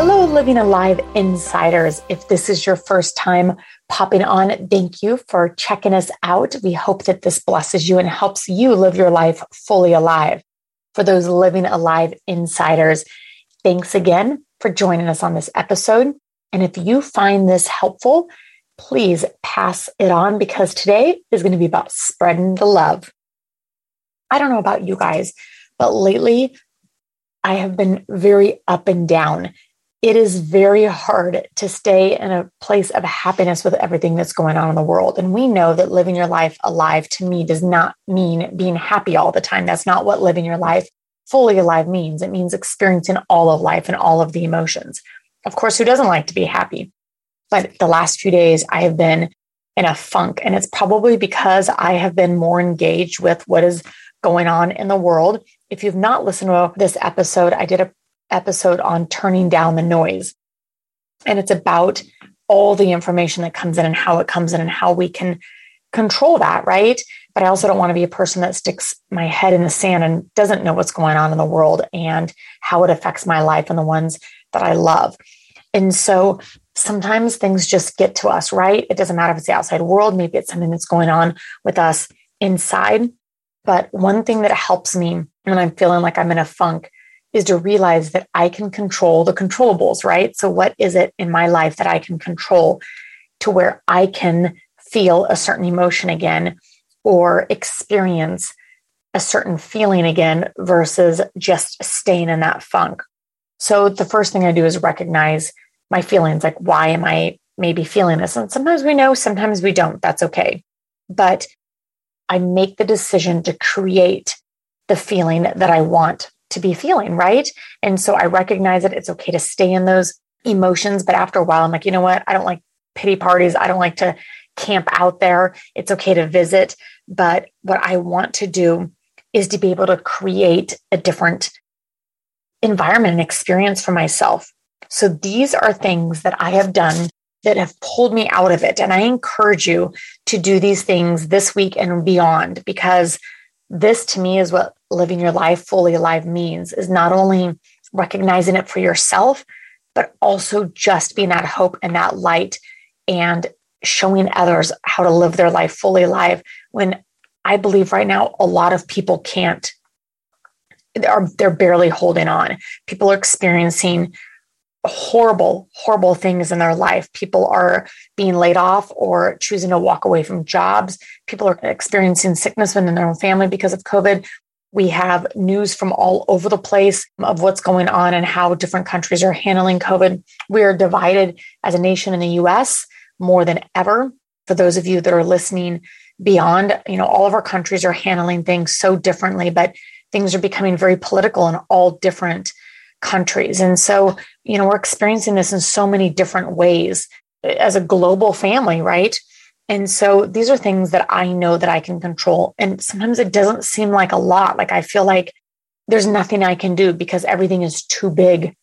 Hello, Living Alive Insiders. If this is your first time popping on, thank you for checking us out. We hope that this blesses you and helps you live your life fully alive. For those Living Alive Insiders, thanks again for joining us on this episode. And if you find this helpful, please pass it on because today is going to be about spreading the love. I don't know about you guys, but lately I have been very up and down it is very hard to stay in a place of happiness with everything that's going on in the world. And we know that living your life alive to me does not mean being happy all the time. That's not what living your life fully alive means. It means experiencing all of life and all of the emotions. Of course, who doesn't like to be happy? But the last few days, I have been in a funk. And it's probably because I have been more engaged with what is going on in the world. If you've not listened to this episode, I did a episode on turning down the noise. And it's about all the information that comes in and how it comes in and how we can control that, right? But I also don't want to be a person that sticks my head in the sand and doesn't know what's going on in the world and how it affects my life and the ones that I love. And so sometimes things just get to us, right? It doesn't matter if it's the outside world, maybe it's something that's going on with us inside. But one thing that helps me when I'm feeling like I'm in a funk is to realize that I can control the controllables, right? So, what is it in my life that I can control to where I can feel a certain emotion again or experience a certain feeling again versus just staying in that funk? So, the first thing I do is recognize my feelings like, why am I maybe feeling this? And sometimes we know, sometimes we don't. That's okay. But I make the decision to create the feeling that I want to be feeling, right? And so I recognize that it's okay to stay in those emotions. But after a while, I'm like, you know what? I don't like pity parties. I don't like to camp out there. It's okay to visit. But what I want to do is to be able to create a different environment and experience for myself. So these are things that I have done that have pulled me out of it. And I encourage you to do these things this week and beyond because this to me is what living your life fully alive means is not only recognizing it for yourself, but also just being that hope and that light and showing others how to live their life fully alive when I believe right now a lot of people can't They're, they're barely holding on. People are experiencing horrible, horrible things in their life. People are being laid off or choosing to walk away from jobs. People are experiencing sickness within their own family because of COVID. We have news from all over the place of what's going on and how different countries are handling COVID. We are divided as a nation in the US more than ever. For those of you that are listening beyond, you know, all of our countries are handling things so differently, but things are becoming very political in all different countries. And so, you know, we're experiencing this in so many different ways as a global family, right? And so these are things that I know that I can control. And sometimes it doesn't seem like a lot. Like I feel like there's nothing I can do because everything is too big.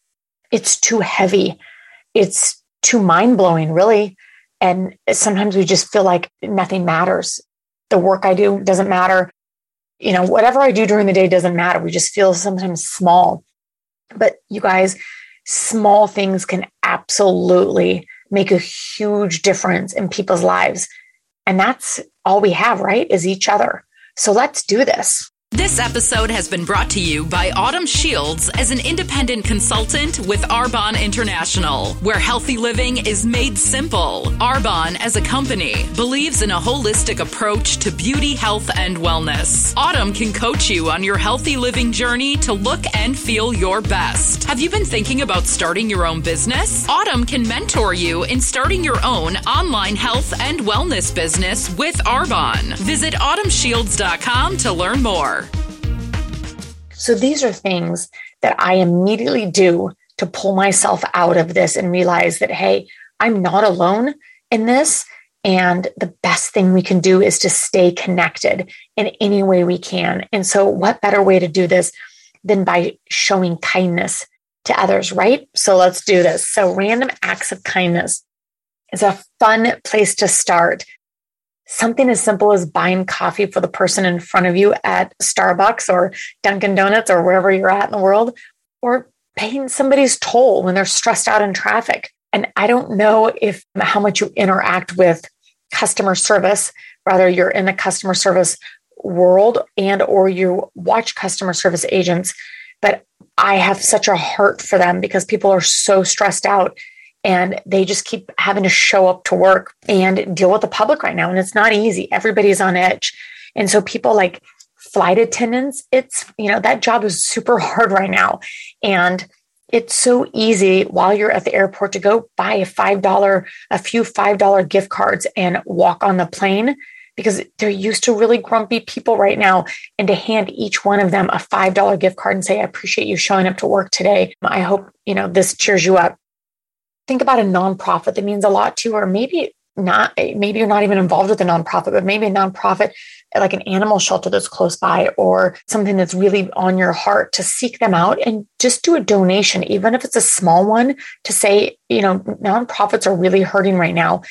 It's too heavy. It's too mind blowing, really. And sometimes we just feel like nothing matters. The work I do doesn't matter. You know, whatever I do during the day doesn't matter. We just feel sometimes small. But you guys, small things can absolutely make a huge difference in people's lives. And that's all we have, right? Is each other. So let's do this. This episode has been brought to you by Autumn Shields as an independent consultant with Arbonne International, where healthy living is made simple. Arbonne, as a company, believes in a holistic approach to beauty, health, and wellness. Autumn can coach you on your healthy living journey to look and feel your best. Have you been thinking about starting your own business? Autumn can mentor you in starting your own online health and wellness business with Arbonne. Visit autumnshields.com to learn more. So these are things that I immediately do to pull myself out of this and realize that, hey, I'm not alone in this. And the best thing we can do is to stay connected in any way we can. And so, what better way to do this than by showing kindness to others, right? So, let's do this. So, random acts of kindness is a fun place to start something as simple as buying coffee for the person in front of you at Starbucks or Dunkin' Donuts or wherever you're at in the world, or paying somebody's toll when they're stressed out in traffic. And I don't know if how much you interact with customer service, whether you're in the customer service world and or you watch customer service agents, but I have such a heart for them because people are so stressed out and they just keep having to show up to work and deal with the public right now. And it's not easy. Everybody's on edge. And so people like flight attendants it's you know that job is super hard right now. And it's so easy while you're at the airport to go buy a five dollar a few five dollar gift cards and walk on the plane because they're used to really grumpy people right now. And to hand each one of them a five dollar gift card and say i appreciate you showing up to work today. I hope you know this cheers you up think about a nonprofit that means a lot to or maybe not, maybe you're not even involved with a nonprofit, but maybe a nonprofit like an animal shelter that's close by or something that's really on your heart to seek them out and just do a donation, even if it's a small one, to say, you know, nonprofits are really hurting right now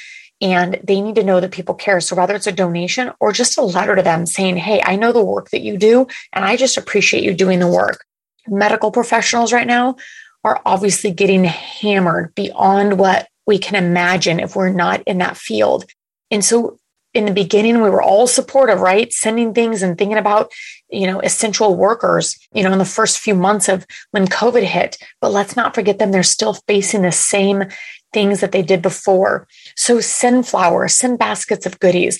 and they need to know that people care. So whether it's a donation or just a letter to them saying, Hey, I know the work that you do, and I just appreciate you doing the work. Medical professionals right now are obviously getting hammered beyond what we can imagine if we're not in that field. And so in the beginning, we were all supportive, right? Sending things and thinking about, you know, essential workers, you know, in the first few months of when COVID hit. But let's not forget them. They're still facing the same things that they did before. So send flowers, send baskets of goodies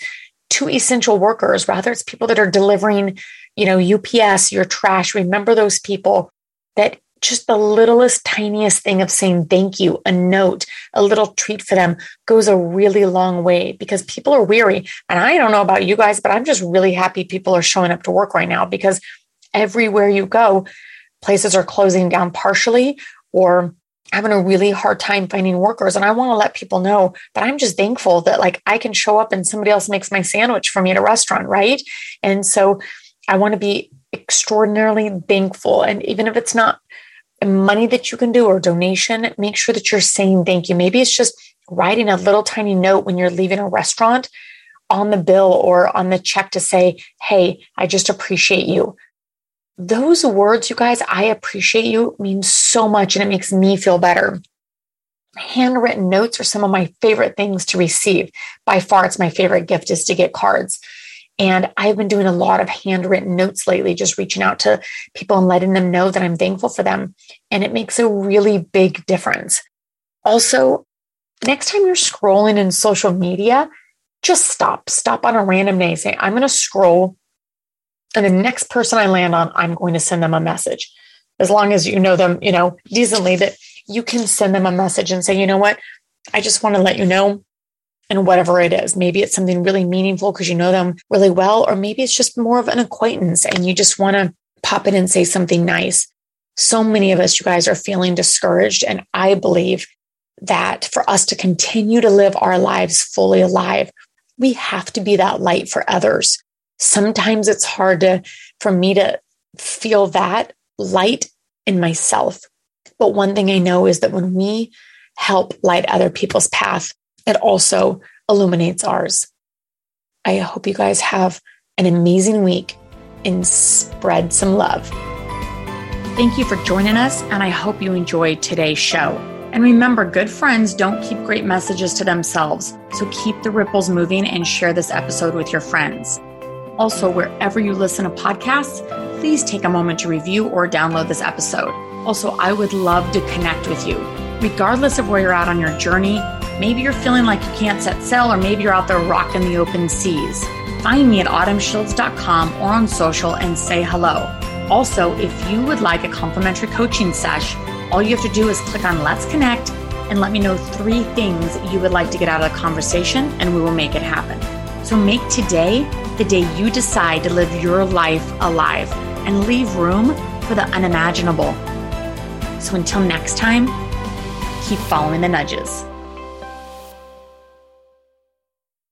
to essential workers, rather it's people that are delivering, you know, UPS, your trash. Remember those people that just the littlest, tiniest thing of saying thank you, a note, a little treat for them goes a really long way because people are weary. And I don't know about you guys, but I'm just really happy people are showing up to work right now because everywhere you go, places are closing down partially or having a really hard time finding workers. And I want to let people know that I'm just thankful that like I can show up and somebody else makes my sandwich for me at a restaurant, right? And so I want to be extraordinarily thankful. And even if it's not money that you can do or donation, make sure that you're saying thank you. Maybe it's just writing a little tiny note when you're leaving a restaurant on the bill or on the check to say, Hey, I just appreciate you. Those words, you guys, I appreciate you mean so much and it makes me feel better. Handwritten notes are some of my favorite things to receive. By far, it's my favorite gift is to get cards. And I've been doing a lot of handwritten notes lately, just reaching out to people and letting them know that I'm thankful for them. And it makes a really big difference. Also, next time you're scrolling in social media, just stop. Stop on a random day. Say, I'm going to scroll. And the next person I land on, I'm going to send them a message. As long as you know them, you know, decently, that you can send them a message and say, you know what? I just want to let you know and whatever it is. Maybe it's something really meaningful because you know them really well, or maybe it's just more of an acquaintance and you just want to pop in and say something nice. So many of us, you guys, are feeling discouraged. And I believe that for us to continue to live our lives fully alive, we have to be that light for others. Sometimes it's hard to, for me to feel that light in myself. But one thing I know is that when we help light other people's path, it also illuminates ours. I hope you guys have an amazing week and spread some love. Thank you for joining us, and I hope you enjoyed today's show. And remember, good friends don't keep great messages to themselves, so keep the ripples moving and share this episode with your friends. Also, wherever you listen to podcasts, please take a moment to review or download this episode. Also, I would love to connect with you. Regardless of where you're at on your journey, maybe you're feeling like you can't set sail, or maybe you're out there rocking the open seas. Find me at autumnshields.com or on social and say hello. Also, if you would like a complimentary coaching sesh, all you have to do is click on Let's Connect and let me know three things you would like to get out of the conversation, and we will make it happen. So make today the day you decide to live your life alive and leave room for the unimaginable. So until next time, keep following the nudges.